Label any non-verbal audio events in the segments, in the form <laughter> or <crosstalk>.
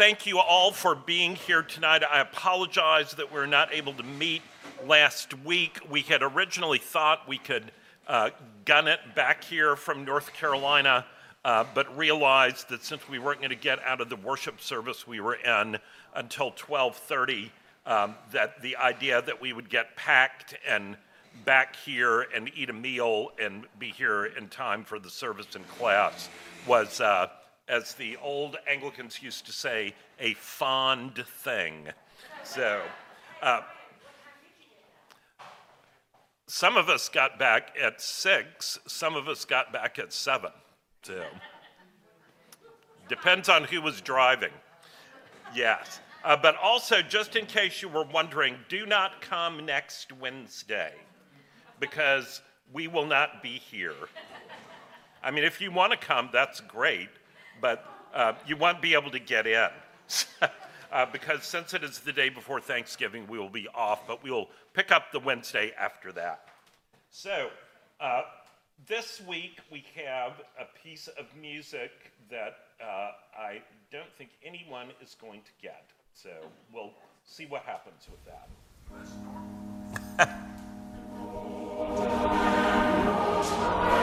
thank you all for being here tonight. I apologize that we're not able to meet last week. We had originally thought we could uh, gun it back here from North Carolina, uh, but realized that since we weren't going to get out of the worship service we were in until 1230, um, that the idea that we would get packed and back here and eat a meal and be here in time for the service and class was, uh, as the old Anglicans used to say, a fond thing. So, uh, some of us got back at six, some of us got back at seven. So, depends on who was driving. Yes. Uh, but also, just in case you were wondering, do not come next Wednesday because we will not be here. I mean, if you want to come, that's great, but uh, you won't be able to get in. <laughs> uh, because since it is the day before Thanksgiving, we will be off, but we will pick up the Wednesday after that. So, uh, this week we have a piece of music that uh, I don't think anyone is going to get. So, we'll see what happens with that. <laughs>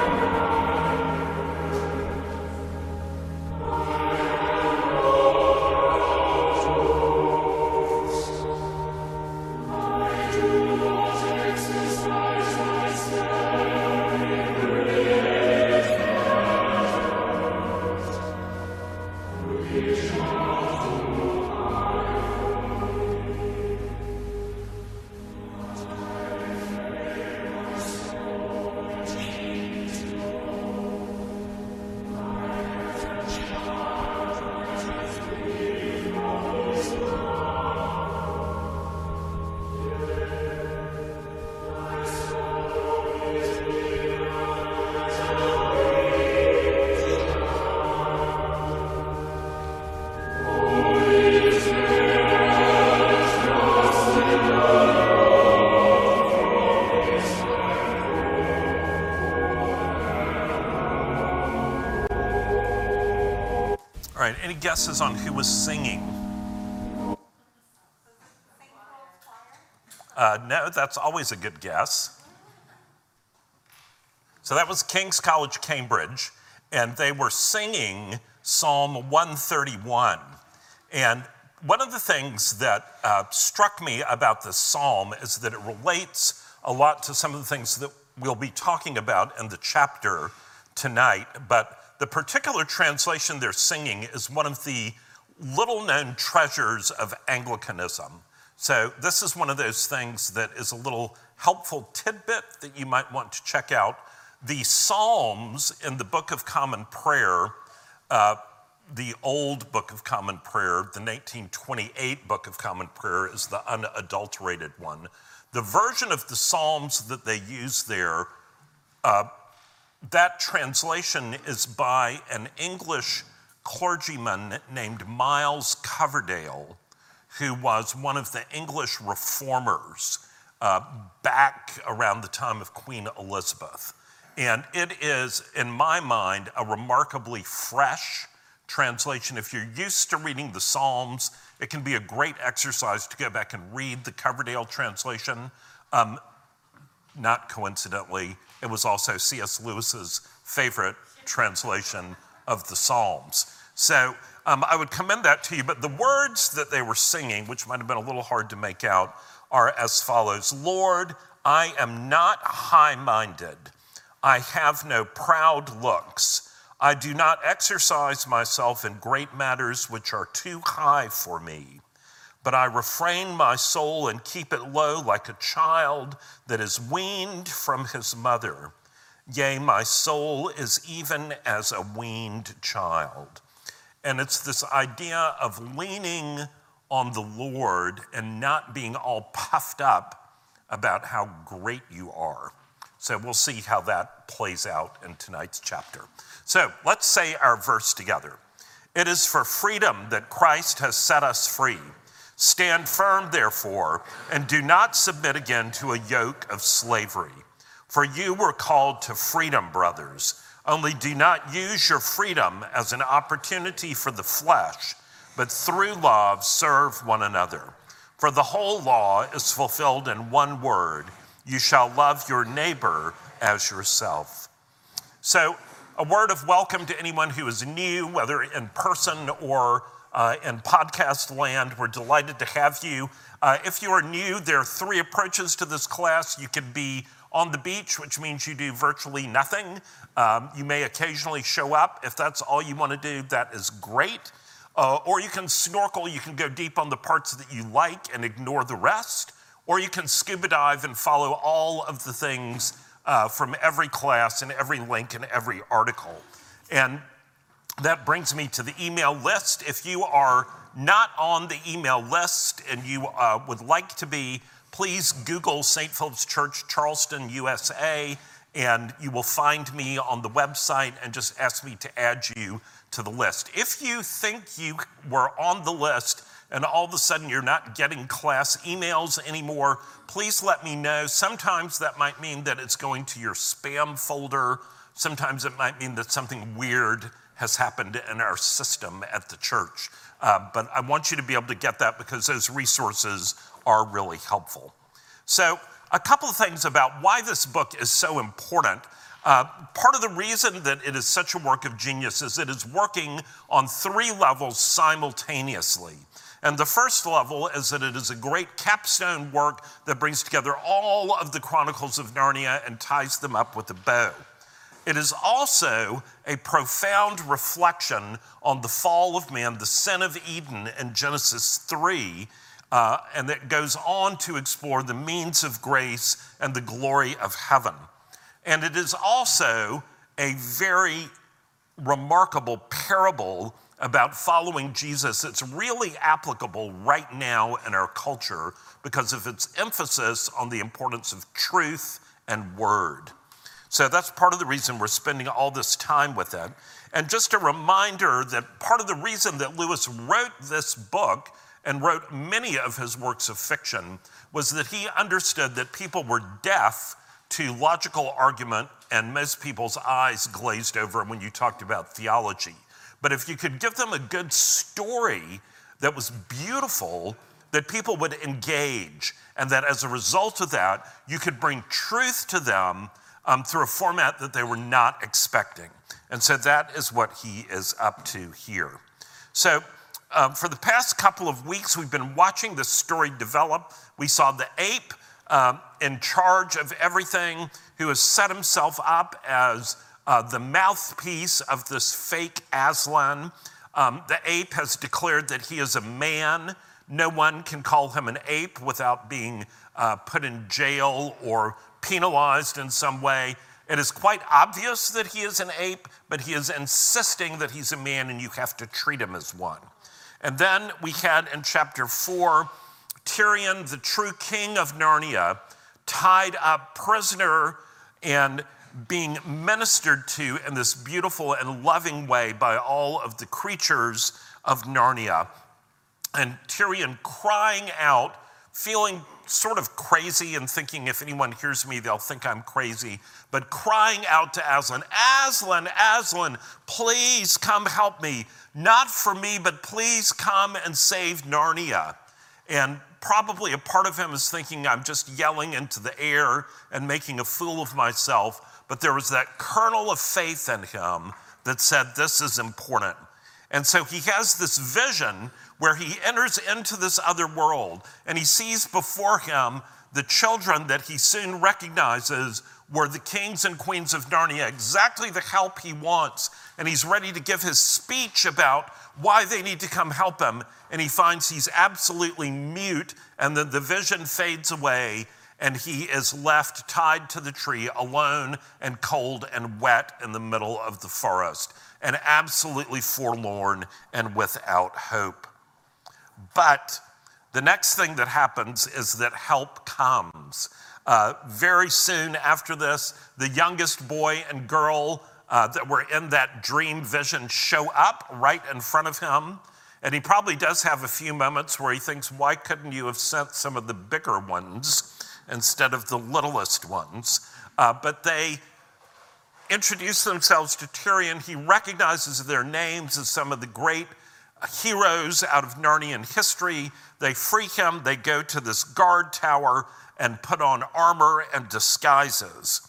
guesses on who was singing? Uh, no, that's always a good guess. So that was King's College, Cambridge, and they were singing Psalm 131. And one of the things that uh, struck me about this psalm is that it relates a lot to some of the things that we'll be talking about in the chapter tonight. But the particular translation they're singing is one of the little known treasures of Anglicanism. So, this is one of those things that is a little helpful tidbit that you might want to check out. The Psalms in the Book of Common Prayer, uh, the old Book of Common Prayer, the 1928 Book of Common Prayer, is the unadulterated one. The version of the Psalms that they use there uh, that translation is by an English clergyman named Miles Coverdale, who was one of the English reformers uh, back around the time of Queen Elizabeth. And it is, in my mind, a remarkably fresh translation. If you're used to reading the Psalms, it can be a great exercise to go back and read the Coverdale translation. Um, not coincidentally, it was also C.S. Lewis's favorite translation of the Psalms. So um, I would commend that to you. But the words that they were singing, which might have been a little hard to make out, are as follows Lord, I am not high minded. I have no proud looks. I do not exercise myself in great matters which are too high for me but I refrain my soul and keep it low like a child that is weaned from his mother. Yea, my soul is even as a weaned child. And it's this idea of leaning on the Lord and not being all puffed up about how great you are. So we'll see how that plays out in tonight's chapter. So let's say our verse together. It is for freedom that Christ has set us free. Stand firm, therefore, and do not submit again to a yoke of slavery. For you were called to freedom, brothers. Only do not use your freedom as an opportunity for the flesh, but through love serve one another. For the whole law is fulfilled in one word you shall love your neighbor as yourself. So, a word of welcome to anyone who is new, whether in person or uh, in podcast land. We're delighted to have you. Uh, if you are new, there are three approaches to this class. You can be on the beach, which means you do virtually nothing. Um, you may occasionally show up. If that's all you want to do, that is great. Uh, or you can snorkel, you can go deep on the parts that you like and ignore the rest. Or you can scuba dive and follow all of the things uh, from every class and every link and every article. And that brings me to the email list. If you are not on the email list and you uh, would like to be, please Google St. Philip's Church, Charleston, USA, and you will find me on the website and just ask me to add you to the list. If you think you were on the list and all of a sudden you're not getting class emails anymore, please let me know. Sometimes that might mean that it's going to your spam folder. Sometimes it might mean that something weird has happened in our system at the church. Uh, but I want you to be able to get that because those resources are really helpful. So, a couple of things about why this book is so important. Uh, part of the reason that it is such a work of genius is it is working on three levels simultaneously. And the first level is that it is a great capstone work that brings together all of the Chronicles of Narnia and ties them up with a bow. It is also a profound reflection on the fall of man, the sin of Eden in Genesis 3, uh, and that goes on to explore the means of grace and the glory of heaven. And it is also a very remarkable parable about following Jesus It's really applicable right now in our culture because of its emphasis on the importance of truth and word. So that's part of the reason we're spending all this time with it. And just a reminder that part of the reason that Lewis wrote this book and wrote many of his works of fiction was that he understood that people were deaf to logical argument and most people's eyes glazed over when you talked about theology. But if you could give them a good story that was beautiful, that people would engage, and that as a result of that, you could bring truth to them um, through a format that they were not expecting. And so that is what he is up to here. So um, for the past couple of weeks, we've been watching this story develop. We saw the ape um, in charge of everything, who has set himself up as uh, the mouthpiece of this fake Aslan. Um, the ape has declared that he is a man. No one can call him an ape without being uh, put in jail or penalized in some way. It is quite obvious that he is an ape, but he is insisting that he's a man and you have to treat him as one. And then we had in chapter four Tirian, the true king of Narnia, tied up prisoner and being ministered to in this beautiful and loving way by all of the creatures of Narnia. And Tirian crying out, feeling sort of crazy and thinking if anyone hears me, they'll think I'm crazy, but crying out to Aslan, Aslan, Aslan, please come help me. Not for me, but please come and save Narnia. And probably a part of him is thinking I'm just yelling into the air and making a fool of myself. But there was that kernel of faith in him that said, This is important. And so he has this vision where he enters into this other world and he sees before him the children that he soon recognizes were the kings and queens of Narnia, exactly the help he wants. And he's ready to give his speech about why they need to come help him. And he finds he's absolutely mute, and then the vision fades away, and he is left tied to the tree, alone and cold and wet in the middle of the forest, and absolutely forlorn and without hope. But the next thing that happens is that help comes. Uh, very soon after this, the youngest boy and girl uh, that were in that dream vision show up right in front of him. And he probably does have a few moments where he thinks, why couldn't you have sent some of the bigger ones instead of the littlest ones? Uh, but they introduce themselves to Tirian. He recognizes their names as some of the great heroes out of Narnian history. They free him, they go to this guard tower and put on armor and disguises.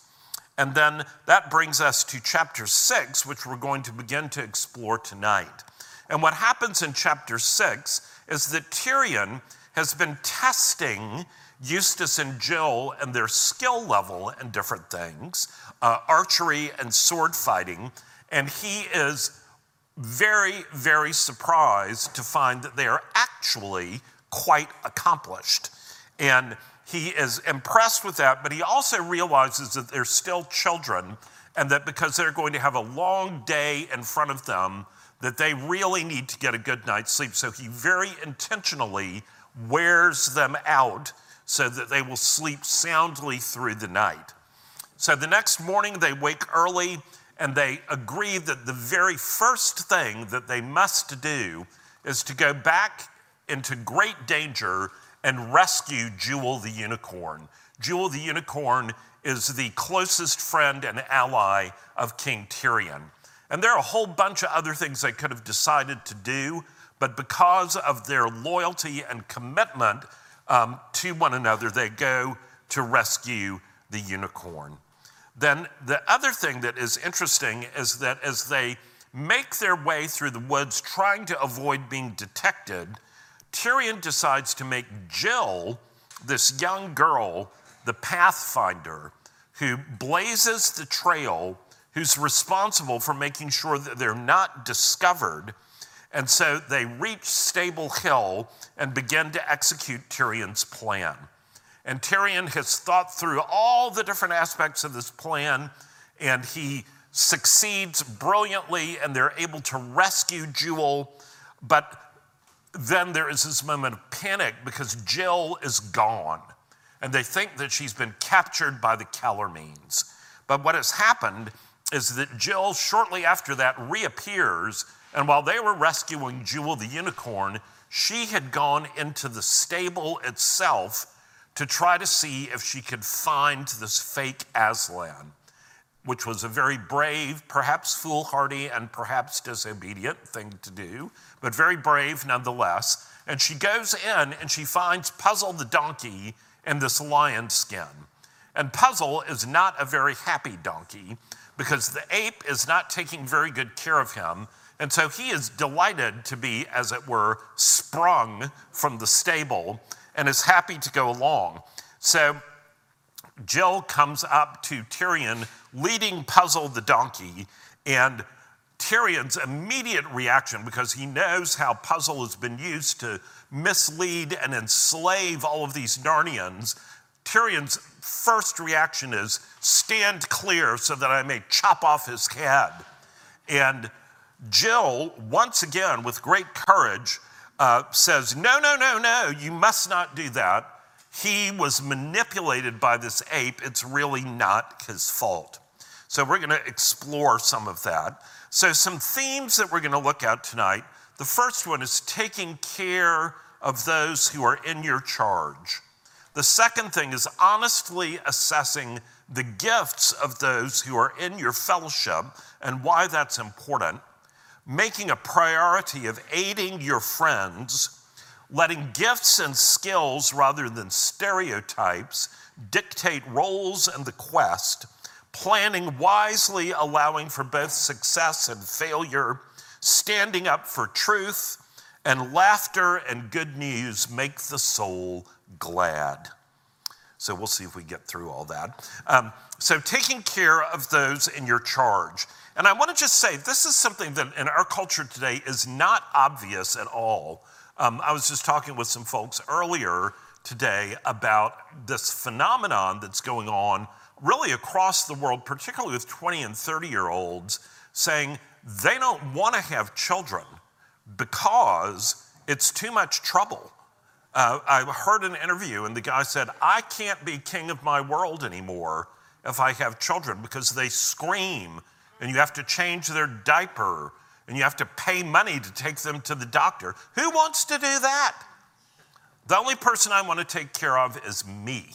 And then that brings us to chapter six, which we're going to begin to explore tonight. And what happens in chapter six is that Tirian has been testing Eustace and Jill and their skill level in different things, uh, archery and sword fighting. And he is very, very surprised to find that they are actually quite accomplished. And he is impressed with that, but he also realizes that they're still children and that because they're going to have a long day in front of them, that they really need to get a good night's sleep. So he very intentionally wears them out so that they will sleep soundly through the night. So the next morning, they wake early and they agree that the very first thing that they must do is to go back into great danger and rescue Jewel the unicorn. Jewel the unicorn is the closest friend and ally of King Tirian. And there are a whole bunch of other things they could have decided to do, but because of their loyalty and commitment um, to one another, they go to rescue the unicorn. Then the other thing that is interesting is that as they make their way through the woods trying to avoid being detected, Tirian decides to make Jill, this young girl, the pathfinder who blazes the trail, who's responsible for making sure that they're not discovered. And so they reach Stable Hill and begin to execute Tirian's plan. And Tirian has thought through all the different aspects of this plan, and he succeeds brilliantly, and they're able to rescue Jewel. But then there is this moment of panic because Jill is gone, and they think that she's been captured by the Calormenes. But what has happened is that Jill, shortly after that, reappears, and while they were rescuing Jewel the unicorn, she had gone into the stable itself to try to see if she could find this fake Aslan, which was a very brave, perhaps foolhardy, and perhaps disobedient thing to do, but very brave nonetheless. And she goes in and she finds Puzzle the donkey in this lion skin. And Puzzle is not a very happy donkey because the ape is not taking very good care of him. And so he is delighted to be, as it were, sprung from the stable and is happy to go along. So Jill comes up to Tirian, leading Puzzle the donkey, and Tirian's immediate reaction, because he knows how Puzzle has been used to mislead and enslave all of these Narnians, Tirian's first reaction is stand clear so that I may chop off his head. And Jill, once again, with great courage, uh, says, No, no, no, no, you must not do that. He was manipulated by this ape. It's really not his fault. So, we're going to explore some of that. So, some themes that we're going to look at tonight. The first one is taking care of those who are in your charge. The second thing is honestly assessing the gifts of those who are in your fellowship and why that's important making a priority of aiding your friends, letting gifts and skills rather than stereotypes dictate roles in the quest, planning wisely, allowing for both success and failure, standing up for truth, and laughter and good news make the soul glad. So we'll see if we get through all that. Um, so, taking care of those in your charge. And I want to just say this is something that in our culture today is not obvious at all. Um, I was just talking with some folks earlier today about this phenomenon that's going on really across the world, particularly with 20 and 30 year olds, saying they don't want to have children because it's too much trouble. Uh, I heard an interview, and the guy said, I can't be king of my world anymore if I have children because they scream and you have to change their diaper and you have to pay money to take them to the doctor. Who wants to do that? The only person I want to take care of is me.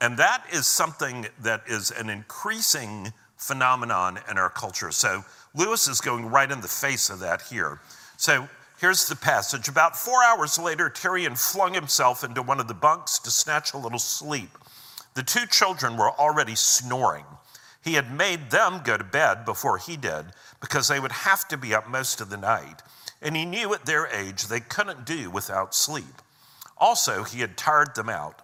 And that is something that is an increasing phenomenon in our culture. So Lewis is going right in the face of that here. So here's the passage. About four hours later, Tirian flung himself into one of the bunks to snatch a little sleep. The two children were already snoring. He had made them go to bed before he did because they would have to be up most of the night. And he knew at their age they couldn't do without sleep. Also, he had tired them out.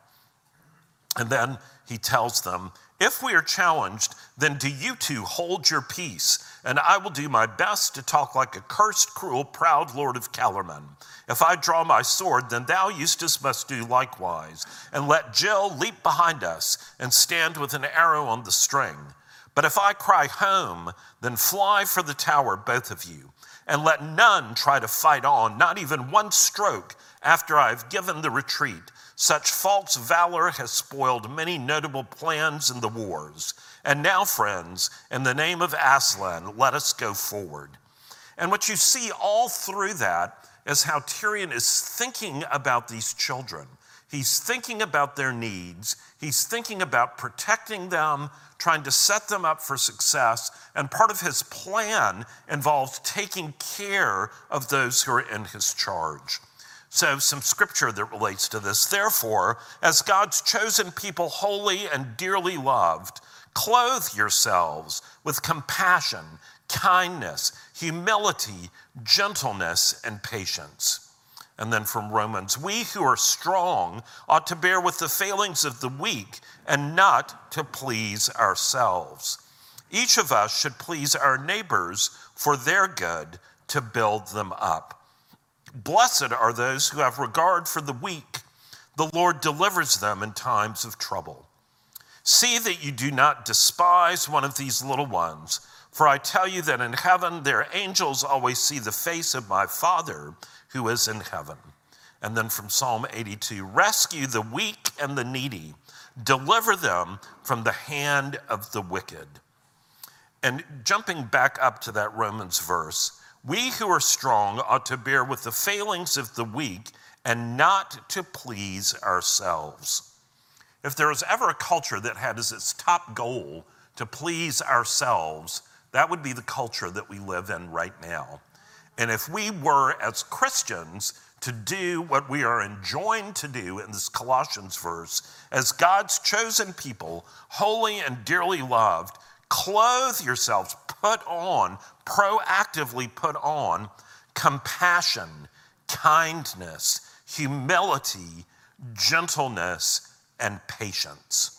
And then he tells them, If we are challenged, then do you two hold your peace, and I will do my best to talk like a cursed, cruel, proud lord of Calormen. If I draw my sword, then thou, Eustace, must do likewise, and let Jill leap behind us and stand with an arrow on the string. But if I cry home, then fly for the tower, both of you, and let none try to fight on, not even one stroke after I have given the retreat. Such false valor has spoiled many notable plans in the wars. And now, friends, in the name of Aslan, let us go forward. And what you see all through that is how Tirian is thinking about these children. He's thinking about their needs. He's thinking about protecting them, trying to set them up for success. And part of his plan involves taking care of those who are in his charge. So, some scripture that relates to this. Therefore, as God's chosen people, holy and dearly loved, clothe yourselves with compassion, kindness, humility, gentleness, and patience. And then from Romans, we who are strong ought to bear with the failings of the weak and not to please ourselves. Each of us should please our neighbors for their good to build them up. Blessed are those who have regard for the weak. The Lord delivers them in times of trouble. See that you do not despise one of these little ones, for I tell you that in heaven their angels always see the face of my Father who is in heaven. And then from Psalm 82 rescue the weak and the needy, deliver them from the hand of the wicked. And jumping back up to that Romans verse, we who are strong ought to bear with the failings of the weak and not to please ourselves. If there was ever a culture that had as its top goal to please ourselves, that would be the culture that we live in right now. And if we were, as Christians, to do what we are enjoined to do in this Colossians verse, as God's chosen people, holy and dearly loved, clothe yourselves, put on, proactively put on compassion, kindness, humility, gentleness, and patience.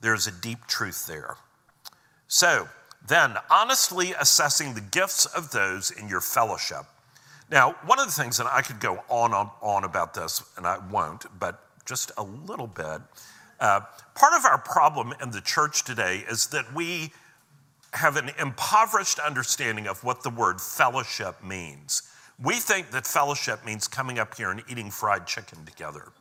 There's a deep truth there. So, then, honestly assessing the gifts of those in your fellowship. Now, one of the things, and I could go on on, on about this, and I won't, but just a little bit. Uh, part of our problem in the church today is that we have an impoverished understanding of what the word fellowship means. We think that fellowship means coming up here and eating fried chicken together.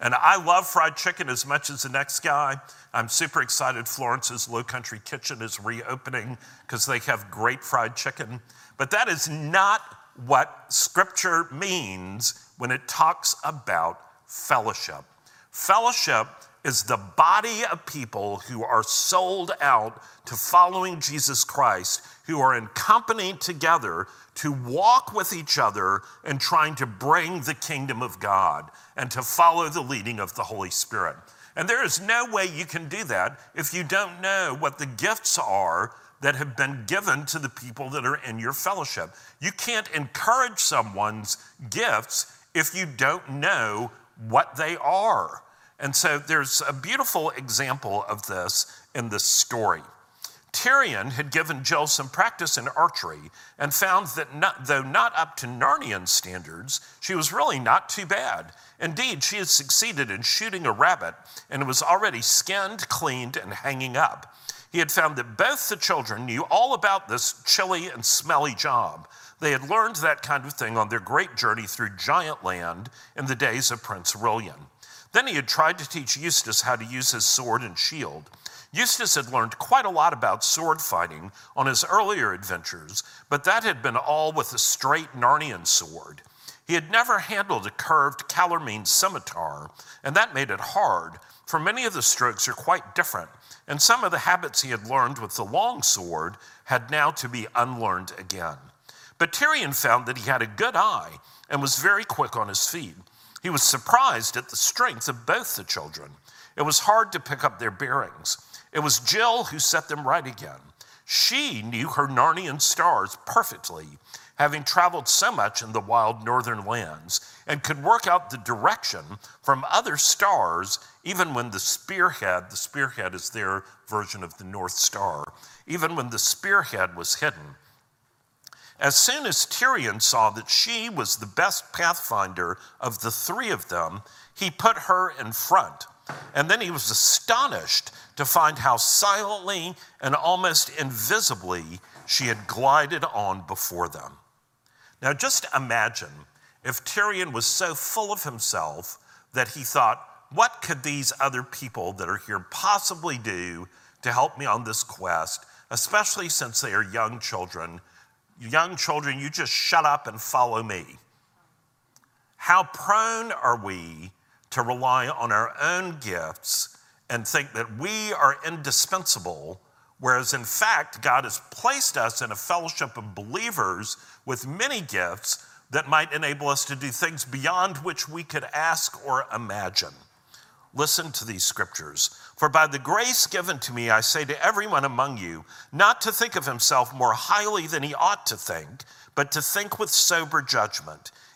And I love fried chicken as much as the next guy. I'm super excited Florence's Low Country Kitchen is reopening because they have great fried chicken. But that is not what Scripture means when it talks about fellowship. Fellowship is the body of people who are sold out to following Jesus Christ, who are in company together to walk with each other and trying to bring the kingdom of God and to follow the leading of the Holy Spirit. And there is no way you can do that if you don't know what the gifts are that have been given to the people that are in your fellowship. You can't encourage someone's gifts if you don't know what they are. And so there's a beautiful example of this in this story. Tirian had given Jill some practice in archery and found that not, though not up to Narnian standards, she was really not too bad. Indeed, she had succeeded in shooting a rabbit and was already skinned, cleaned, and hanging up. He had found that both the children knew all about this chilly and smelly job. They had learned that kind of thing on their great journey through giant land in the days of Prince Rilian. Then he had tried to teach Eustace how to use his sword and shield. Eustace had learned quite a lot about sword fighting on his earlier adventures, but that had been all with a straight Narnian sword. He had never handled a curved Calormene scimitar, and that made it hard, for many of the strokes are quite different, and some of the habits he had learned with the long sword had now to be unlearned again. But Tirian found that he had a good eye and was very quick on his feet. He was surprised at the strength of both the children. It was hard to pick up their bearings. It was Jill who set them right again. She knew her Narnian stars perfectly, having traveled so much in the wild northern lands, and could work out the direction from other stars, even when the spearhead, the spearhead is their version of the North Star, even when the spearhead was hidden. As soon as Tirian saw that she was the best pathfinder of the three of them, he put her in front. And then he was astonished to find how silently and almost invisibly she had glided on before them. Now, just imagine if Tirian was so full of himself that he thought, What could these other people that are here possibly do to help me on this quest, especially since they are young children? Young children, you just shut up and follow me. How prone are we to rely on our own gifts and think that we are indispensable, whereas in fact, God has placed us in a fellowship of believers with many gifts that might enable us to do things beyond which we could ask or imagine. Listen to these scriptures. For by the grace given to me, I say to everyone among you, not to think of himself more highly than he ought to think, but to think with sober judgment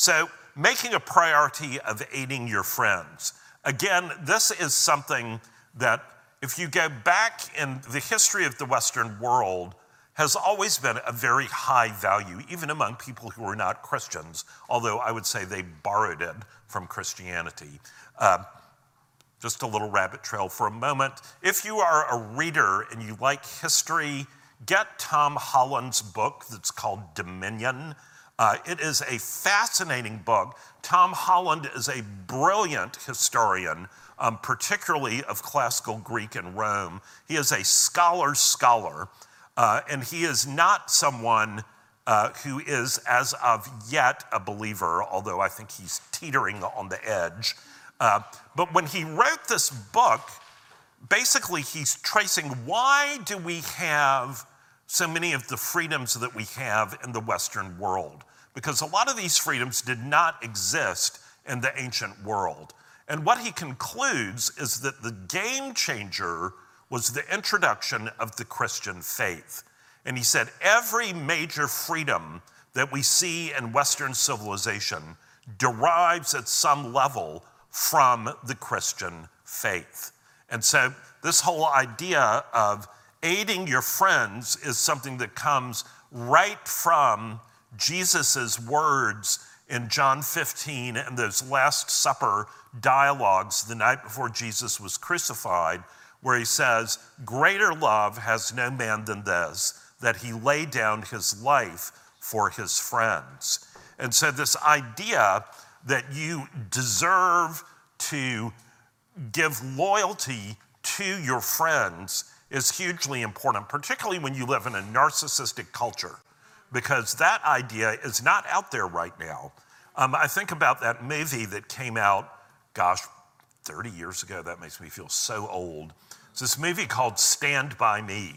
So, making a priority of aiding your friends. Again, this is something that, if you go back in the history of the Western world, has always been a very high value, even among people who are not Christians, although I would say they borrowed it from Christianity. Uh, just a little rabbit trail for a moment. If you are a reader and you like history, get Tom Holland's book that's called Dominion. Uh, it is a fascinating book. Tom Holland is a brilliant historian, um, particularly of classical Greek and Rome. He is a scholar's scholar, uh, and he is not someone uh, who is, as of yet, a believer, although I think he's teetering on the edge. Uh, but when he wrote this book, basically he's tracing why do we have so many of the freedoms that we have in the Western world, because a lot of these freedoms did not exist in the ancient world. And what he concludes is that the game changer was the introduction of the Christian faith. And he said, every major freedom that we see in Western civilization derives at some level from the Christian faith. And so, this whole idea of aiding your friends is something that comes right from Jesus' words in John 15 and those Last Supper dialogues the night before Jesus was crucified, where he says, Greater love has no man than this, that he lay down his life for his friends. And so, this idea that you deserve to give loyalty to your friends is hugely important, particularly when you live in a narcissistic culture, because that idea is not out there right now. Um, I think about that movie that came out, gosh, 30 years ago. That makes me feel so old. It's this movie called Stand By Me,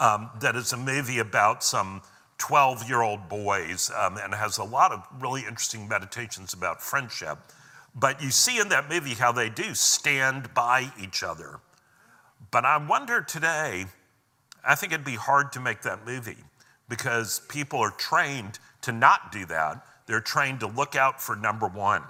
um, that is a movie about some 12 year old boys um, and has a lot of really interesting meditations about friendship. But you see in that movie how they do stand by each other. But I wonder today, I think it'd be hard to make that movie because people are trained to not do that. They're trained to look out for number one.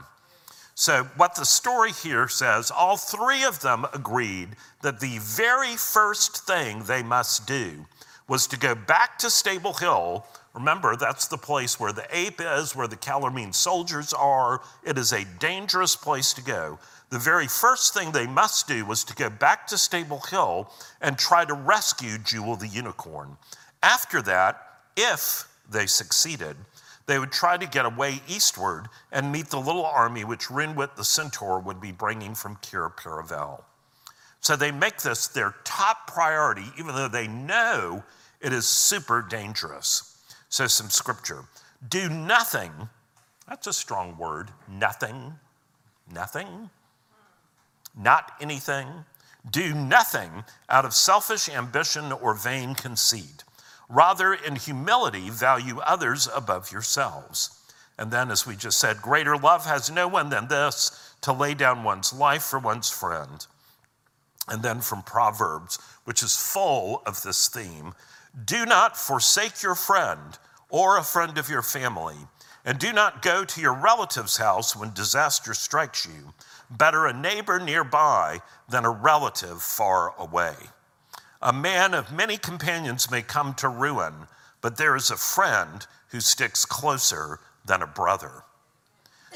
So, what the story here says, all three of them agreed that the very first thing they must do was to go back to Stable Hill, Remember, that's the place where the ape is, where the Calormene soldiers are. It is a dangerous place to go. The very first thing they must do was to go back to Stable Hill and try to rescue Jewel the unicorn. After that, if they succeeded, they would try to get away eastward and meet the little army which Roonwit the centaur would be bringing from Cair Paravel. So they make this their top priority, even though they know it is super dangerous. So, some scripture. Do nothing, that's a strong word, nothing, nothing, not anything. Do nothing out of selfish ambition or vain conceit. Rather, in humility, value others above yourselves. And then, as we just said, greater love has no one than this to lay down one's life for one's friend. And then from Proverbs, which is full of this theme do not forsake your friend or a friend of your family, and do not go to your relative's house when disaster strikes you. Better a neighbor nearby than a relative far away. A man of many companions may come to ruin, but there is a friend who sticks closer than a brother.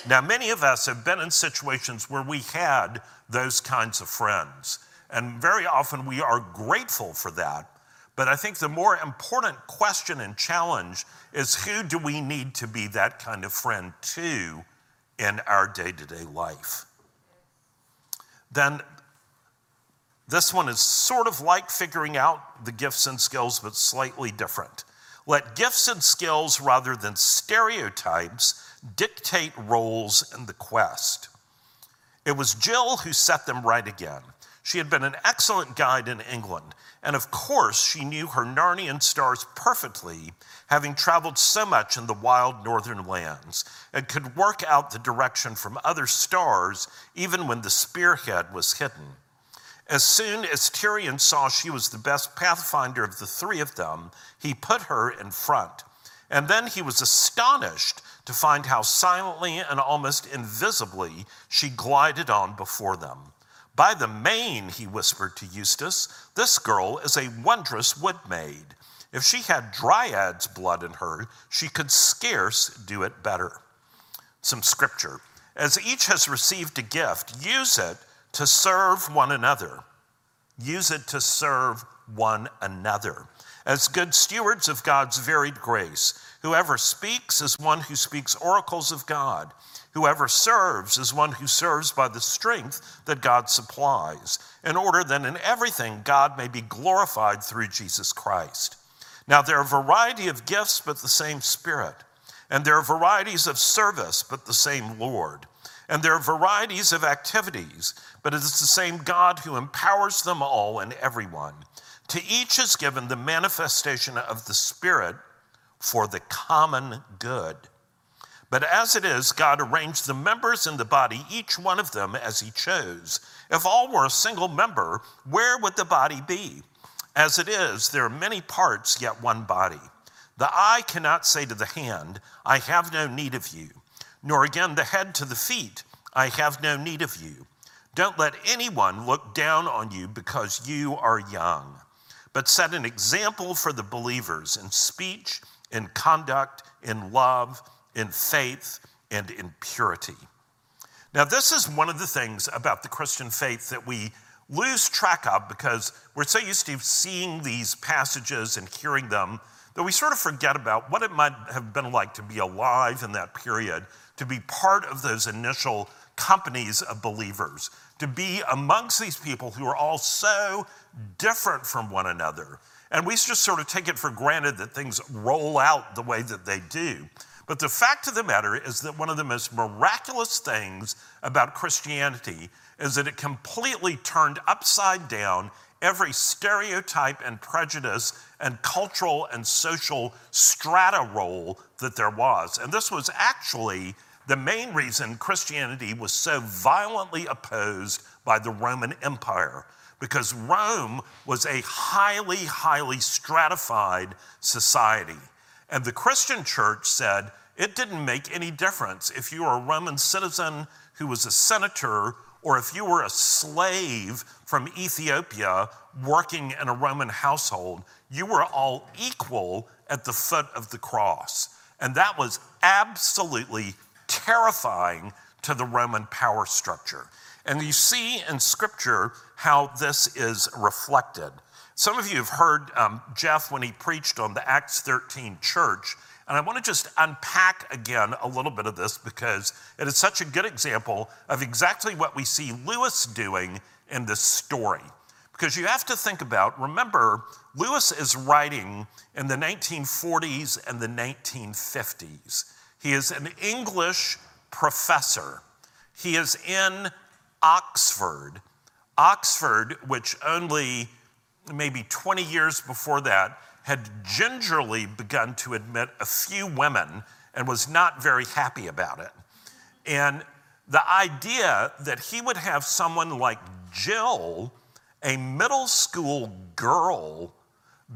Now, many of us have been in situations where we had those kinds of friends, and very often we are grateful for that. But I think the more important question and challenge is who do we need to be that kind of friend to in our day to day life? Then this one is sort of like figuring out the gifts and skills, but slightly different. Let gifts and skills, rather than stereotypes, dictate roles in the quest. It was Jill who set them right again. She had been an excellent guide in England, and of course, she knew her Narnian stars perfectly, having traveled so much in the wild northern lands, and could work out the direction from other stars even when the spearhead was hidden. As soon as Tirian saw she was the best pathfinder of the three of them, he put her in front. And then he was astonished to find how silently and almost invisibly she glided on before them. By the mane, he whispered to Eustace, this girl is a wondrous wood maid. If she had dryad's blood in her, she could scarce do it better. Some scripture. As each has received a gift, use it to serve one another. Use it to serve one another. As good stewards of God's varied grace, whoever speaks is one who speaks oracles of God. Whoever serves is one who serves by the strength that God supplies, in order that in everything God may be glorified through Jesus Christ. Now, there are a variety of gifts, but the same Spirit. And there are varieties of service, but the same Lord. And there are varieties of activities, but it is the same God who empowers them all and everyone. To each is given the manifestation of the Spirit for the common good. But as it is, God arranged the members in the body, each one of them as he chose. If all were a single member, where would the body be? As it is, there are many parts, yet one body. The eye cannot say to the hand, I have no need of you, nor again the head to the feet, I have no need of you. Don't let anyone look down on you because you are young, but set an example for the believers in speech, in conduct, in love in faith, and in purity. Now, this is one of the things about the Christian faith that we lose track of because we're so used to seeing these passages and hearing them that we sort of forget about what it might have been like to be alive in that period, to be part of those initial companies of believers, to be amongst these people who are all so different from one another. And we just sort of take it for granted that things roll out the way that they do. But the fact of the matter is that one of the most miraculous things about Christianity is that it completely turned upside down every stereotype and prejudice and cultural and social strata role that there was. And this was actually the main reason Christianity was so violently opposed by the Roman Empire, because Rome was a highly, highly stratified society. And the Christian church said it didn't make any difference if you were a Roman citizen who was a senator or if you were a slave from Ethiopia working in a Roman household. You were all equal at the foot of the cross. And that was absolutely terrifying to the Roman power structure. And you see in scripture how this is reflected. Some of you have heard um, Jeff when he preached on the Acts 13 church. And I want to just unpack again a little bit of this because it is such a good example of exactly what we see Lewis doing in this story. Because you have to think about, remember, Lewis is writing in the 1940s and the 1950s. He is an English professor. He is in Oxford. Oxford, which only maybe 20 years before that had gingerly begun to admit a few women and was not very happy about it. And the idea that he would have someone like Jill, a middle school girl,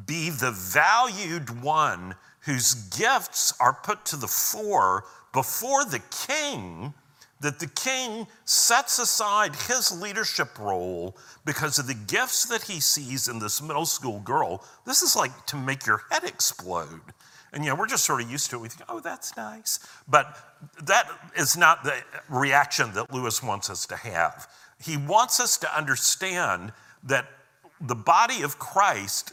be the valued one whose gifts are put to the fore before the king that the king sets aside his leadership role because of the gifts that he sees in this middle school girl. This is like to make your head explode. And you know, we're just sort of used to it. We think, oh, that's nice. But that is not the reaction that Lewis wants us to have. He wants us to understand that the body of Christ,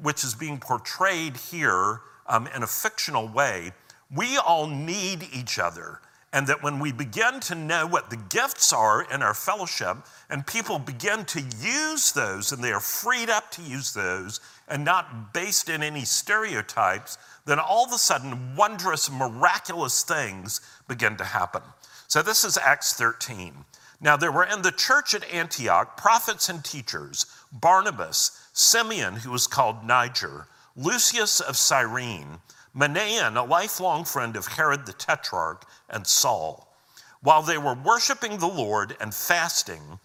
which is being portrayed here um, in a fictional way, we all need each other. And that when we begin to know what the gifts are in our fellowship, and people begin to use those, and they are freed up to use those, and not based in any stereotypes, then all of a sudden, wondrous, miraculous things begin to happen. So, this is Acts 13. Now, there were in the church at Antioch prophets and teachers Barnabas, Simeon, who was called Niger, Lucius of Cyrene, Manaen, a lifelong friend of Herod the Tetrarch, and Saul. While they were worshiping the Lord and fasting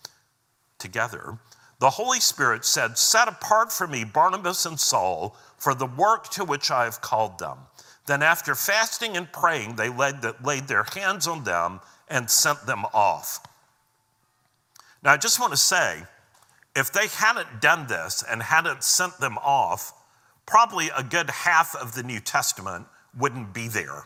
together, the Holy Spirit said, Set apart for me Barnabas and Saul for the work to which I have called them. Then, after fasting and praying, they laid, laid their hands on them and sent them off. Now, I just want to say, if they hadn't done this and hadn't sent them off, probably a good half of the New Testament wouldn't be there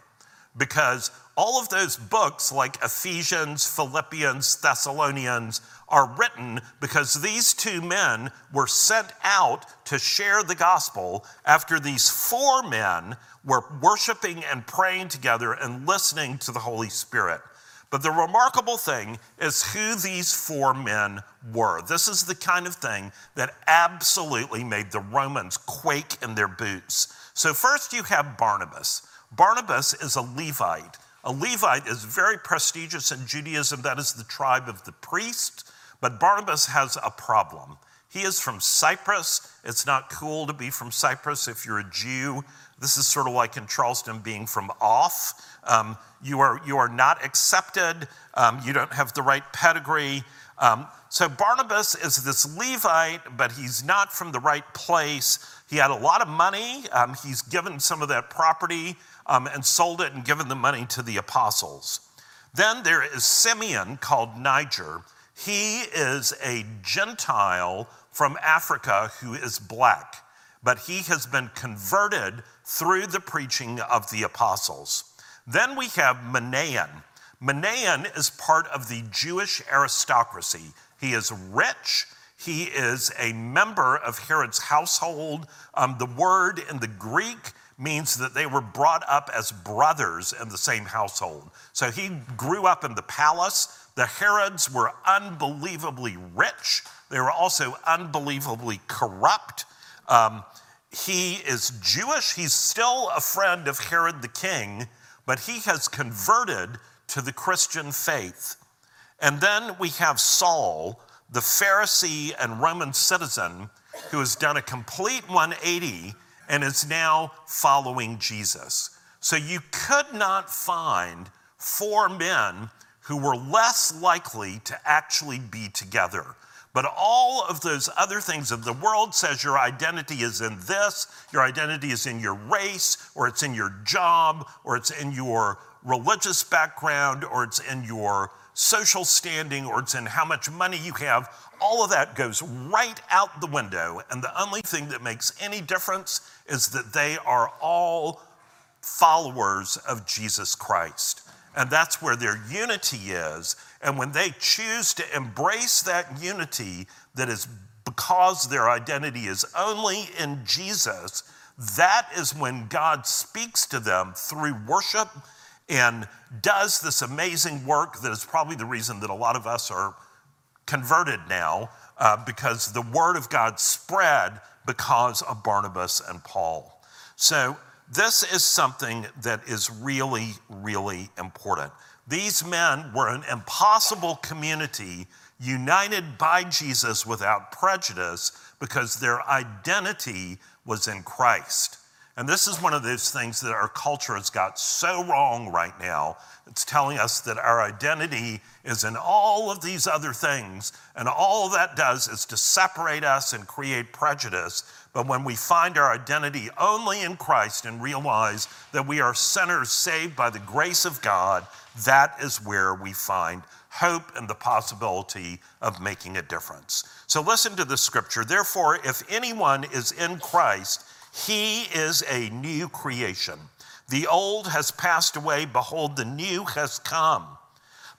because all of those books, like Ephesians, Philippians, Thessalonians, are written because these two men were sent out to share the gospel after these four men were worshiping and praying together and listening to the Holy Spirit. But the remarkable thing is who these four men were. This is the kind of thing that absolutely made the Romans quake in their boots. So, first you have Barnabas. Barnabas is a Levite. A Levite is very prestigious in Judaism, that is the tribe of the priest. But Barnabas has a problem. He is from Cyprus. It's not cool to be from Cyprus if you're a Jew. This is sort of like in Charleston being from off. Um, you, are, you are not accepted. Um, you don't have the right pedigree. Um, so Barnabas is this Levite, but he's not from the right place. He had a lot of money. Um, he's given some of that property um, and sold it and given the money to the apostles. Then there is Simeon called Niger. He is a Gentile from Africa who is black, but he has been converted through the preaching of the apostles. Then we have Manaen. Manaen is part of the Jewish aristocracy. He is rich. He is a member of Herod's household. Um, the word in the Greek means that they were brought up as brothers in the same household. So he grew up in the palace. The Herods were unbelievably rich, they were also unbelievably corrupt. Um, he is Jewish. He's still a friend of Herod the king, but he has converted to the Christian faith. And then we have Saul, the Pharisee and Roman citizen, who has done a complete 180 and is now following Jesus. So you could not find four men who were less likely to actually be together. But all of those other things of the world says your identity is in this, your identity is in your race, or it's in your job, or it's in your religious background, or it's in your social standing or it's in how much money you have. All of that goes right out the window. And the only thing that makes any difference is that they are all followers of Jesus Christ. And that's where their unity is. And when they choose to embrace that unity that is because their identity is only in Jesus, that is when God speaks to them through worship and does this amazing work that is probably the reason that a lot of us are converted now, uh, because the word of God spread because of Barnabas and Paul. So, this is something that is really, really important. These men were an impossible community united by Jesus without prejudice because their identity was in Christ. And this is one of those things that our culture has got so wrong right now. It's telling us that our identity is in all of these other things, and all that does is to separate us and create prejudice. But when we find our identity only in Christ and realize that we are sinners saved by the grace of God, that is where we find hope and the possibility of making a difference. So listen to the scripture. Therefore, if anyone is in Christ, he is a new creation. The old has passed away. Behold, the new has come.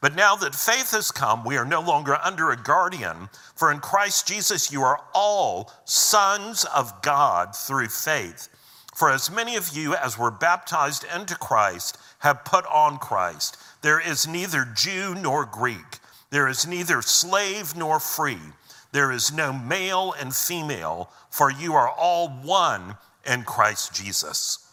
But now that faith has come, we are no longer under a guardian. For in Christ Jesus, you are all sons of God through faith. For as many of you as were baptized into Christ have put on Christ. There is neither Jew nor Greek, there is neither slave nor free. There is no male and female, for you are all one in Christ Jesus.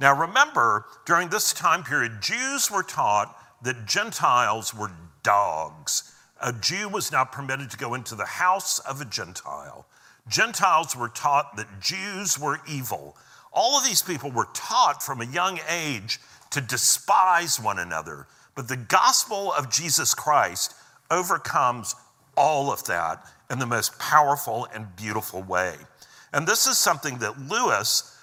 Now remember, during this time period, Jews were taught that Gentiles were dogs. A Jew was not permitted to go into the house of a Gentile. Gentiles were taught that Jews were evil. All of these people were taught from a young age to despise one another. But the gospel of Jesus Christ overcomes all of that in the most powerful and beautiful way. And this is something that Lewis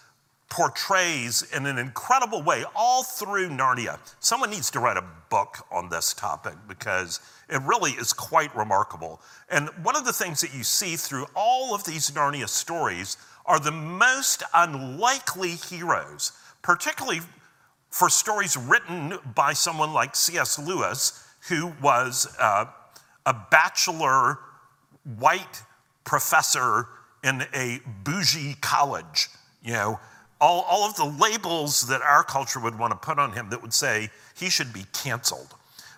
portrays in an incredible way all through Narnia. Someone needs to write a book on this topic because it really is quite remarkable. And one of the things that you see through all of these Narnia stories are the most unlikely heroes, particularly for stories written by someone like C.S. Lewis, who was uh, a bachelor white professor in a bougie college. You know, all, all of the labels that our culture would want to put on him that would say he should be canceled.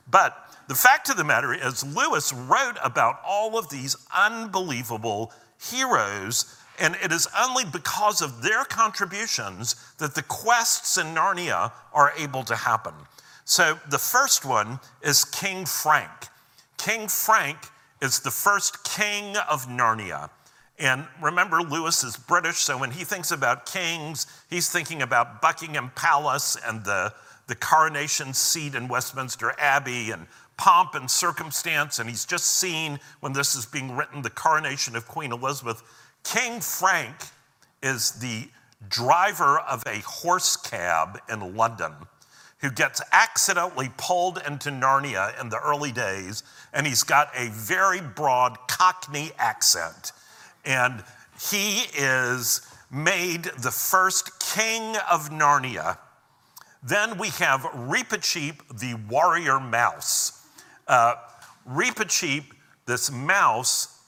But the fact of the matter is, Lewis wrote about all of these unbelievable heroes, and it is only because of their contributions that the quests in Narnia are able to happen. So the first one is King Frank. King Frank is the first king of Narnia. And remember, Lewis is British, so when he thinks about kings, he's thinking about Buckingham Palace and the, the coronation seat in Westminster Abbey and pomp and circumstance. And he's just seen, when this is being written, the coronation of Queen Elizabeth. King Frank is the driver of a horse cab in London who gets accidentally pulled into Narnia in the early days, and he's got a very broad Cockney accent. And he is made the first king of Narnia. Then we have Reepicheep, the warrior mouse. Uh, Reepicheep, this mouse,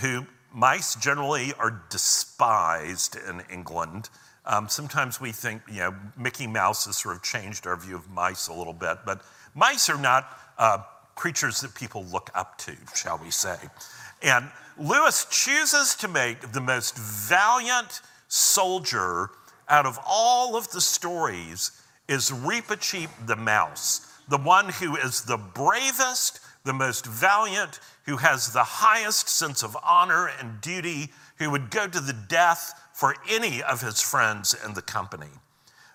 who mice generally are despised in England. Um, sometimes we think, you know, Mickey Mouse has sort of changed our view of mice a little bit, but mice are not uh, creatures that people look up to, shall we say. And Lewis chooses to make the most valiant soldier out of all of the stories is Reepicheep the mouse, the one who is the bravest, the most valiant, who has the highest sense of honor and duty, who would go to the death for any of his friends in the company.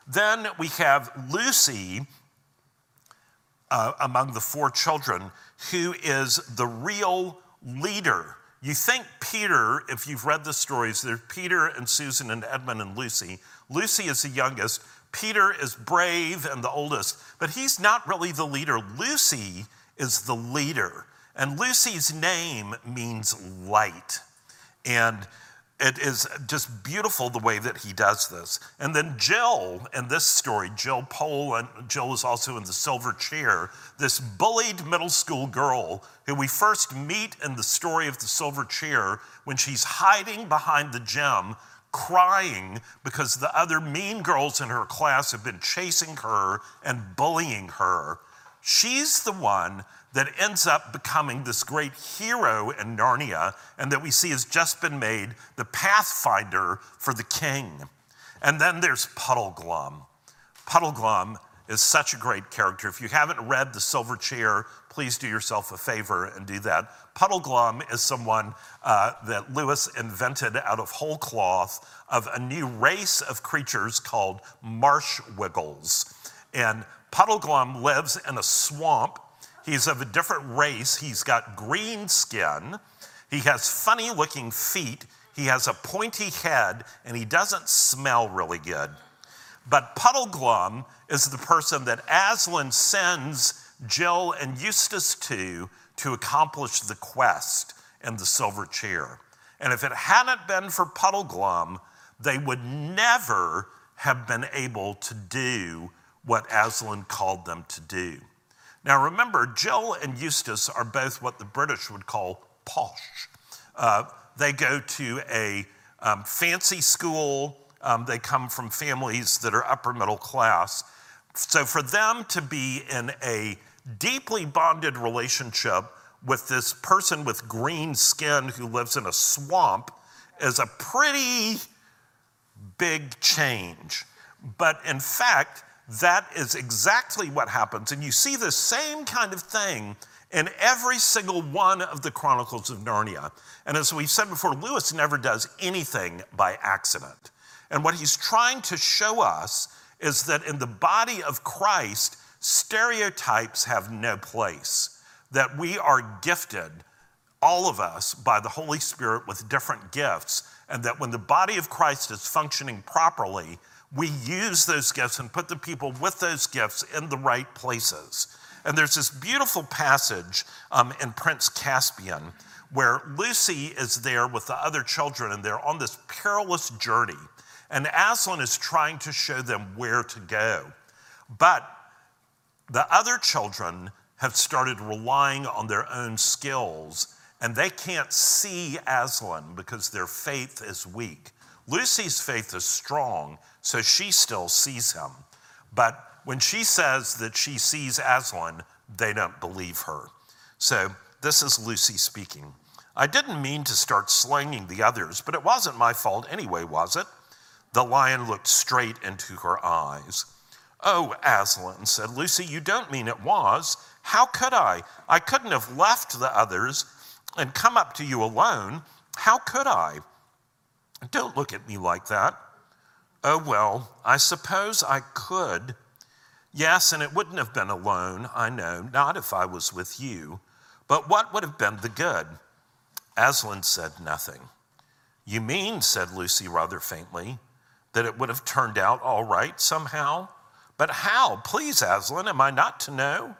Then we have Lucy uh, among the four children, who is the real leader. You think Peter, if you've read the stories, there's Peter and Susan and Edmund and Lucy. Lucy is the youngest. Peter is brave and the oldest, but he's not really the leader. Lucy is the leader. And Lucy's name means light. And it is just beautiful the way that he does this. And then Jill in this story, Jill Pole, and Jill is also in the silver chair, this bullied middle school girl who we first meet in the story of the silver chair when she's hiding behind the gym, crying because the other mean girls in her class have been chasing her and bullying her. She's the one that ends up becoming this great hero in Narnia and that we see has just been made the pathfinder for the king. And then there's Puddleglum. Puddleglum is such a great character. If you haven't read The Silver Chair, please do yourself a favor and do that. Puddleglum is someone uh, that Lewis invented out of whole cloth of a new race of creatures called marsh wiggles. And Puddleglum lives in a swamp He's of a different race. He's got green skin. He has funny looking feet. He has a pointy head, and he doesn't smell really good. But Puddleglum is the person that Aslan sends Jill and Eustace to to accomplish the quest in the silver chair. And if it hadn't been for Puddleglum, they would never have been able to do what Aslan called them to do. Now remember, Jill and Eustace are both what the British would call posh. Uh, they go to a um, fancy school, um, they come from families that are upper middle class. So for them to be in a deeply bonded relationship with this person with green skin who lives in a swamp is a pretty big change. But in fact, that is exactly what happens. And you see the same kind of thing in every single one of the Chronicles of Narnia. And as we've said before, Lewis never does anything by accident. And what he's trying to show us is that in the body of Christ, stereotypes have no place, that we are gifted, all of us, by the Holy Spirit with different gifts, and that when the body of Christ is functioning properly, we use those gifts and put the people with those gifts in the right places. And there's this beautiful passage um, in Prince Caspian where Lucy is there with the other children and they're on this perilous journey. And Aslan is trying to show them where to go. But the other children have started relying on their own skills and they can't see Aslan because their faith is weak. Lucy's faith is strong, so she still sees him. But when she says that she sees Aslan, they don't believe her. So this is Lucy speaking. I didn't mean to start slanging the others, but it wasn't my fault anyway, was it? The lion looked straight into her eyes. Oh, Aslan, said Lucy, you don't mean it was. How could I? I couldn't have left the others and come up to you alone. How could I? Don't look at me like that. Oh, well, I suppose I could. Yes, and it wouldn't have been alone, I know, not if I was with you. But what would have been the good? Aslan said nothing. You mean, said Lucy rather faintly, that it would have turned out all right somehow? But how? Please, Aslan, am I not to know?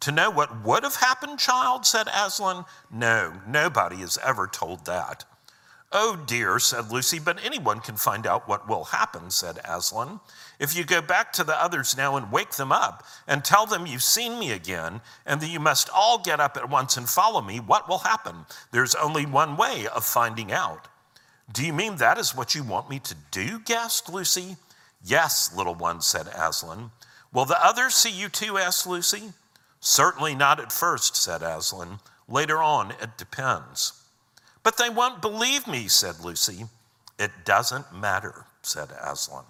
To know what would have happened, child, said Aslan. No, nobody is ever told that. Oh dear, said Lucy, but anyone can find out what will happen, said Aslan. If you go back to the others now and wake them up and tell them you've seen me again and that you must all get up at once and follow me, what will happen? There's only one way of finding out. Do you mean that is what you want me to do? gasped Lucy. Yes, little one, said Aslan. Will the others see you too? asked Lucy. Certainly not at first, said Aslan. Later on, it depends. But they won't believe me, said Lucy. It doesn't matter, said Aslan.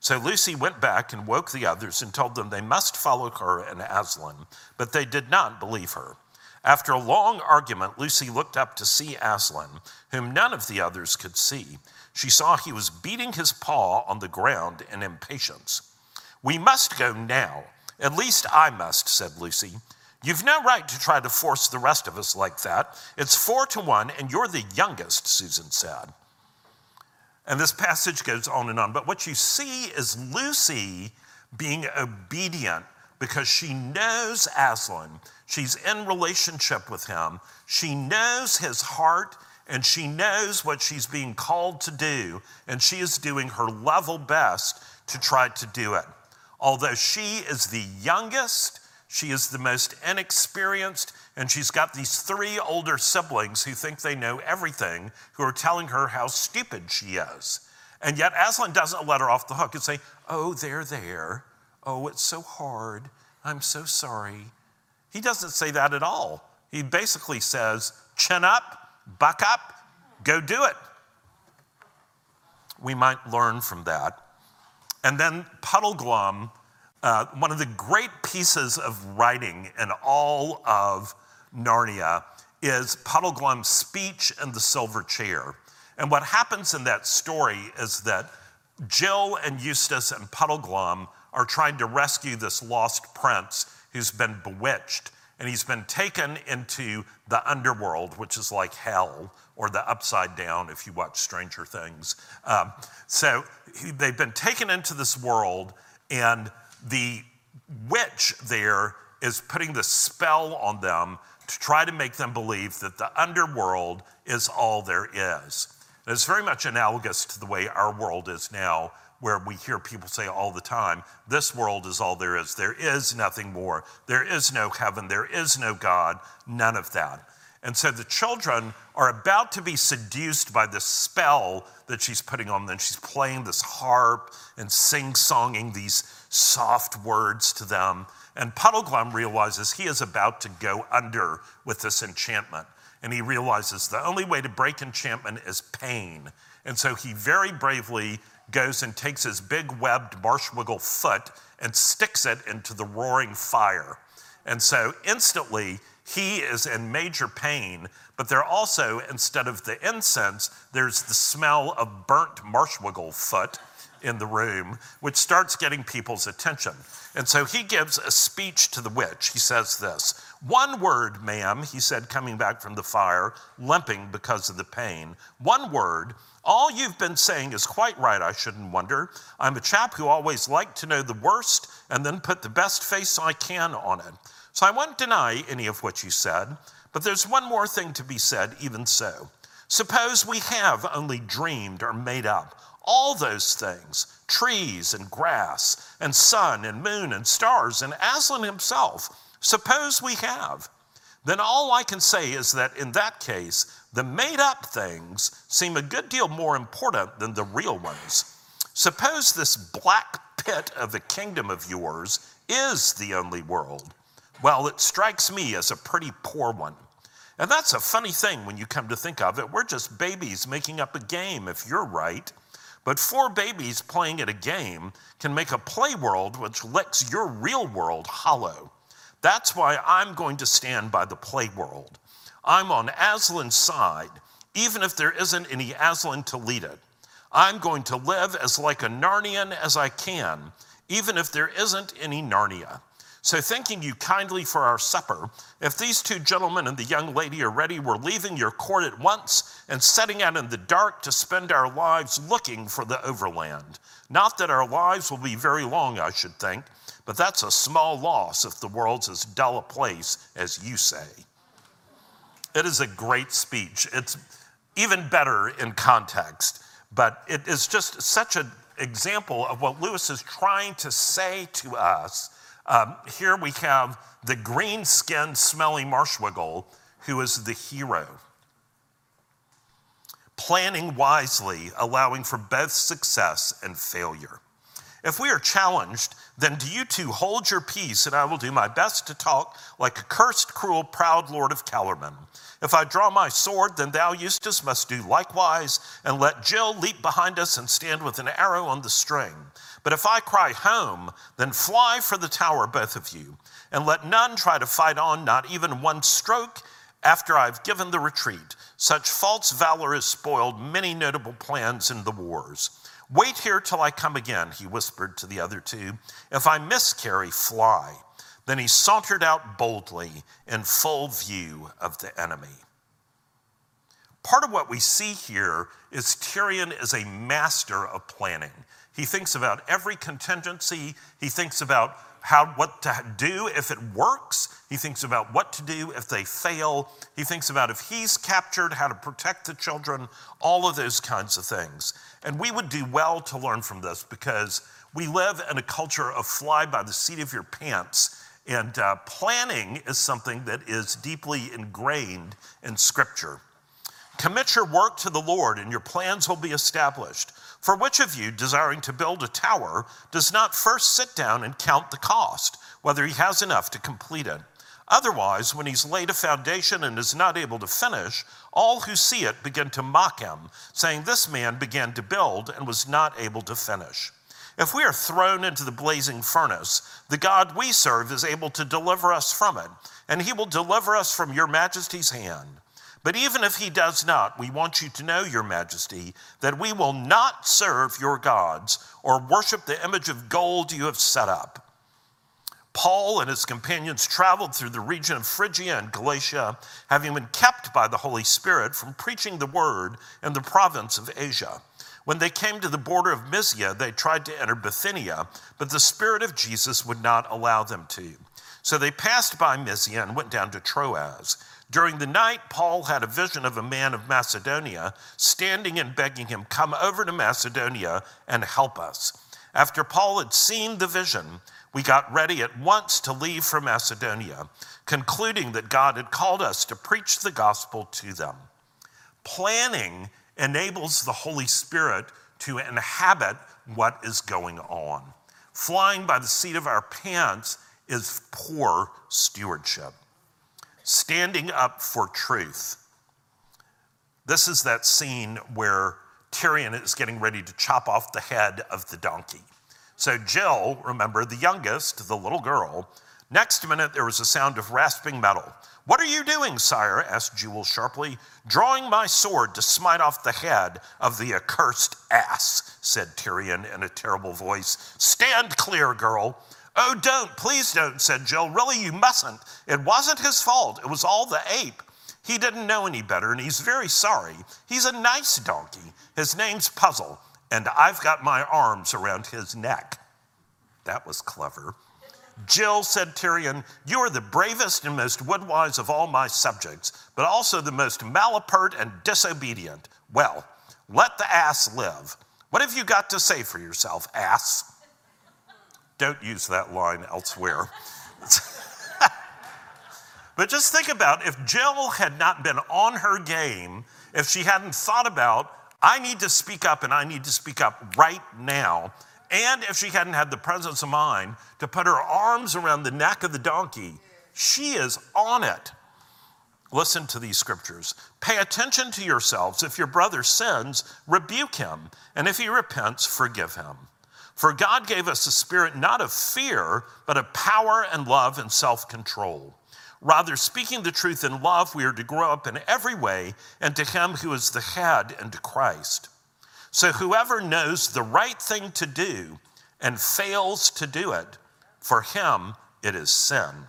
So Lucy went back and woke the others and told them they must follow her and Aslan, but they did not believe her. After a long argument, Lucy looked up to see Aslan, whom none of the others could see. She saw he was beating his paw on the ground in impatience. We must go now. At least I must, said Lucy. You've no right to try to force the rest of us like that. It's four to one, and you're the youngest, Susan said. And this passage goes on and on. But what you see is Lucy being obedient because she knows Aslan. She's in relationship with him. She knows his heart and she knows what she's being called to do, and she is doing her level best to try to do it. Although she is the youngest, she is the most inexperienced, and she's got these three older siblings who think they know everything, who are telling her how stupid she is. And yet Aslan doesn't let her off the hook and say, Oh, they're there. Oh, it's so hard. I'm so sorry. He doesn't say that at all. He basically says, Chin up, buck up, go do it. We might learn from that. And then Puddleglum, uh, one of the great pieces of writing in all of Narnia is Puddleglum's speech in the silver chair. And what happens in that story is that Jill and Eustace and Puddleglum are trying to rescue this lost prince who's been bewitched. And he's been taken into the underworld, which is like hell, or the upside down if you watch Stranger Things. Um, so they've been taken into this world, and the witch there is putting the spell on them to try to make them believe that the underworld is all there is. And it's very much analogous to the way our world is now, where we hear people say all the time, This world is all there is. There is nothing more. There is no heaven. There is no God. None of that. And so the children are about to be seduced by this spell that she's putting on them. She's playing this harp and sing songing these soft words to them. And Puddleglum realizes he is about to go under with this enchantment. And he realizes the only way to break enchantment is pain. And so he very bravely goes and takes his big webbed marshwiggle foot and sticks it into the roaring fire. And so instantly, he is in major pain, but there also, instead of the incense, there's the smell of burnt marshwiggle foot in the room, which starts getting people's attention. And so he gives a speech to the witch. He says this One word, ma'am, he said, coming back from the fire, limping because of the pain. One word. All you've been saying is quite right, I shouldn't wonder. I'm a chap who always liked to know the worst and then put the best face I can on it. So I won't deny any of what you said, but there's one more thing to be said, even so. Suppose we have only dreamed or made up all those things trees and grass and sun and moon and stars and Aslan himself. Suppose we have. Then all I can say is that in that case, the made up things seem a good deal more important than the real ones. Suppose this black pit of a kingdom of yours is the only world. Well, it strikes me as a pretty poor one. And that's a funny thing when you come to think of it. We're just babies making up a game, if you're right. But four babies playing at a game can make a play world which licks your real world hollow. That's why I'm going to stand by the play world. I'm on Aslan's side, even if there isn't any Aslan to lead it. I'm going to live as like a Narnian as I can, even if there isn't any Narnia. So, thanking you kindly for our supper, if these two gentlemen and the young lady are ready, we're leaving your court at once and setting out in the dark to spend our lives looking for the overland. Not that our lives will be very long, I should think, but that's a small loss if the world's as dull a place as you say. It is a great speech. It's even better in context, but it is just such an example of what Lewis is trying to say to us um, here we have the green skinned, smelly marshwiggle who is the hero. Planning wisely, allowing for both success and failure. If we are challenged, then do you two hold your peace, and I will do my best to talk like a cursed, cruel, proud lord of Calormen. If I draw my sword, then thou, Eustace, must do likewise, and let Jill leap behind us and stand with an arrow on the string. But if I cry home, then fly for the tower, both of you, and let none try to fight on, not even one stroke after I've given the retreat. Such false valor has spoiled many notable plans in the wars. Wait here till I come again, he whispered to the other two. If I miscarry, fly. Then he sauntered out boldly in full view of the enemy. Part of what we see here is Tirian is a master of planning. He thinks about every contingency. He thinks about how, what to do if it works. He thinks about what to do if they fail. He thinks about if he's captured, how to protect the children, all of those kinds of things. And we would do well to learn from this because we live in a culture of fly by the seat of your pants. And uh, planning is something that is deeply ingrained in Scripture. Commit your work to the Lord, and your plans will be established. For which of you, desiring to build a tower, does not first sit down and count the cost, whether he has enough to complete it? Otherwise, when he's laid a foundation and is not able to finish, all who see it begin to mock him, saying, This man began to build and was not able to finish. If we are thrown into the blazing furnace, the God we serve is able to deliver us from it, and he will deliver us from your majesty's hand. But even if he does not, we want you to know, Your Majesty, that we will not serve your gods or worship the image of gold you have set up. Paul and his companions traveled through the region of Phrygia and Galatia, having been kept by the Holy Spirit from preaching the word in the province of Asia. When they came to the border of Mysia, they tried to enter Bithynia, but the Spirit of Jesus would not allow them to. So they passed by Mysia and went down to Troas. During the night, Paul had a vision of a man of Macedonia standing and begging him, Come over to Macedonia and help us. After Paul had seen the vision, we got ready at once to leave for Macedonia, concluding that God had called us to preach the gospel to them. Planning enables the Holy Spirit to inhabit what is going on. Flying by the seat of our pants is poor stewardship standing up for truth. This is that scene where Tirian is getting ready to chop off the head of the donkey. So, Jill, remember, the youngest, the little girl, next minute there was a sound of rasping metal. What are you doing, sire? asked Jewel sharply. Drawing my sword to smite off the head of the accursed ass, said Tirian in a terrible voice. Stand clear, girl. Oh, don't, please don't, said Jill. Really, you mustn't. It wasn't his fault. It was all the ape. He didn't know any better, and he's very sorry. He's a nice donkey. His name's Puzzle, and I've got my arms around his neck. That was clever. Jill said Tirian, You are the bravest and most woodwise of all my subjects, but also the most malapert and disobedient. Well, let the ass live. What have you got to say for yourself, ass? Don't use that line elsewhere. <laughs> but just think about if Jill had not been on her game, if she hadn't thought about, I need to speak up and I need to speak up right now, and if she hadn't had the presence of mind to put her arms around the neck of the donkey, she is on it. Listen to these scriptures. Pay attention to yourselves. If your brother sins, rebuke him, and if he repents, forgive him. For God gave us a spirit not of fear, but of power and love and self control. Rather, speaking the truth in love, we are to grow up in every way into Him who is the head, and to Christ. So, whoever knows the right thing to do and fails to do it, for him it is sin.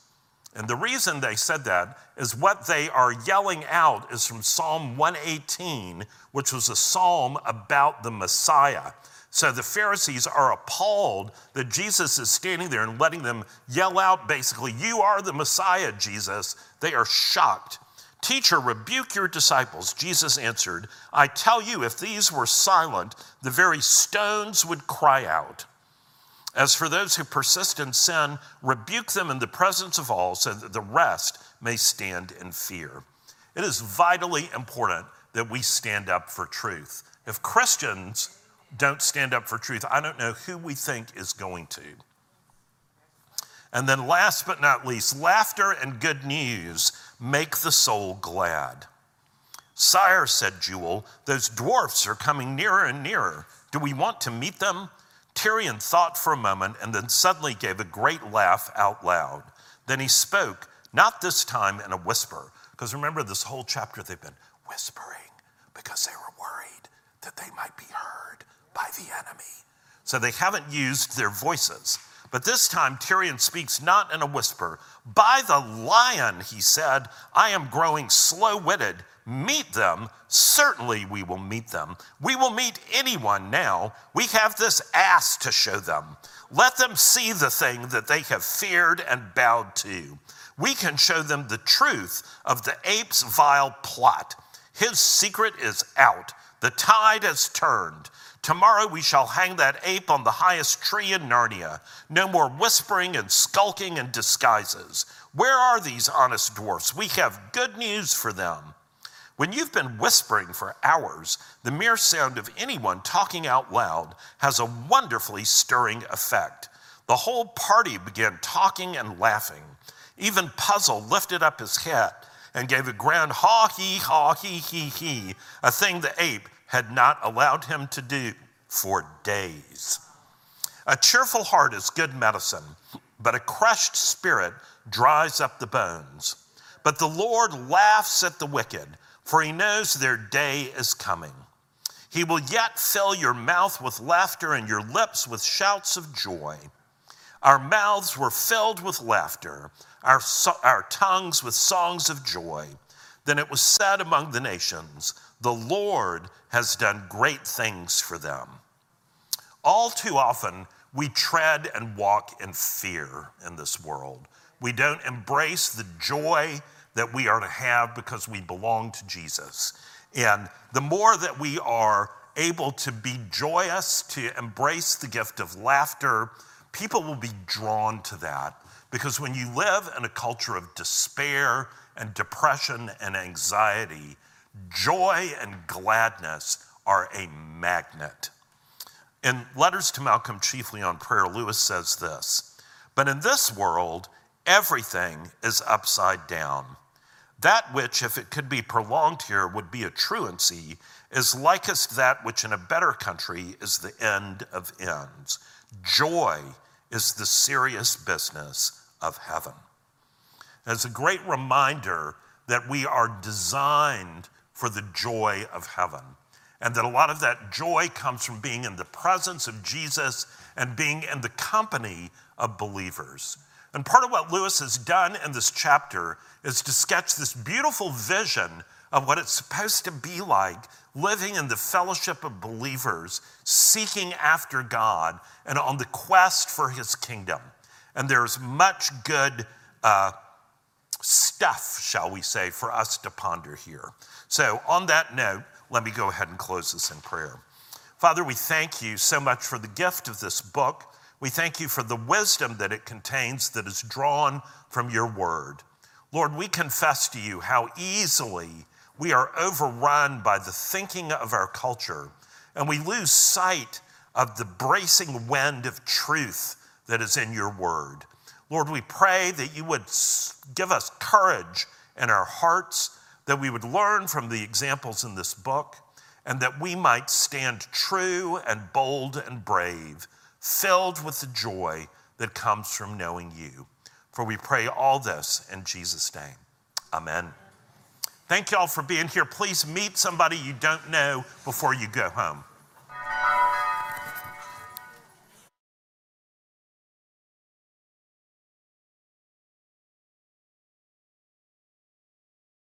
And the reason they said that is what they are yelling out is from Psalm 118, which was a psalm about the Messiah. So the Pharisees are appalled that Jesus is standing there and letting them yell out basically, You are the Messiah, Jesus. They are shocked. Teacher, rebuke your disciples. Jesus answered, I tell you, if these were silent, the very stones would cry out. As for those who persist in sin, rebuke them in the presence of all so that the rest may stand in fear. It is vitally important that we stand up for truth. If Christians don't stand up for truth, I don't know who we think is going to. And then, last but not least, laughter and good news make the soul glad. Sire, said Jewel, those dwarfs are coming nearer and nearer. Do we want to meet them? Tirian thought for a moment and then suddenly gave a great laugh out loud. Then he spoke, not this time in a whisper, because remember this whole chapter they've been whispering because they were worried that they might be heard by the enemy. So they haven't used their voices. But this time, Tirian speaks not in a whisper. By the lion, he said, I am growing slow witted. Meet them. Certainly, we will meet them. We will meet anyone now. We have this ass to show them. Let them see the thing that they have feared and bowed to. We can show them the truth of the ape's vile plot. His secret is out. The tide has turned. Tomorrow we shall hang that ape on the highest tree in Narnia. No more whispering and skulking and disguises. Where are these honest dwarfs? We have good news for them. When you've been whispering for hours, the mere sound of anyone talking out loud has a wonderfully stirring effect. The whole party began talking and laughing. Even Puzzle lifted up his head and gave a grand haw he haw he he he, a thing the ape had not allowed him to do for days. A cheerful heart is good medicine, but a crushed spirit dries up the bones. But the Lord laughs at the wicked, for he knows their day is coming. He will yet fill your mouth with laughter and your lips with shouts of joy. Our mouths were filled with laughter, our, so- our tongues with songs of joy. Then it was said among the nations, The Lord has done great things for them. All too often, we tread and walk in fear in this world. We don't embrace the joy that we are to have because we belong to Jesus. And the more that we are able to be joyous, to embrace the gift of laughter, people will be drawn to that. Because when you live in a culture of despair and depression and anxiety, Joy and gladness are a magnet. In Letters to Malcolm, chiefly on prayer, Lewis says this But in this world, everything is upside down. That which, if it could be prolonged here, would be a truancy, is likest that which in a better country is the end of ends. Joy is the serious business of heaven. As a great reminder that we are designed for the joy of heaven. And that a lot of that joy comes from being in the presence of Jesus and being in the company of believers. And part of what Lewis has done in this chapter is to sketch this beautiful vision of what it's supposed to be like living in the fellowship of believers, seeking after God, and on the quest for his kingdom. And there's much good uh, stuff, shall we say, for us to ponder here. So, on that note, let me go ahead and close this in prayer. Father, we thank you so much for the gift of this book. We thank you for the wisdom that it contains that is drawn from your word. Lord, we confess to you how easily we are overrun by the thinking of our culture, and we lose sight of the bracing wind of truth that is in your word. Lord, we pray that you would give us courage in our hearts that we would learn from the examples in this book, and that we might stand true and bold and brave, filled with the joy that comes from knowing you. For we pray all this in Jesus' name. Amen. Thank you all for being here. Please meet somebody you don't know before you go home.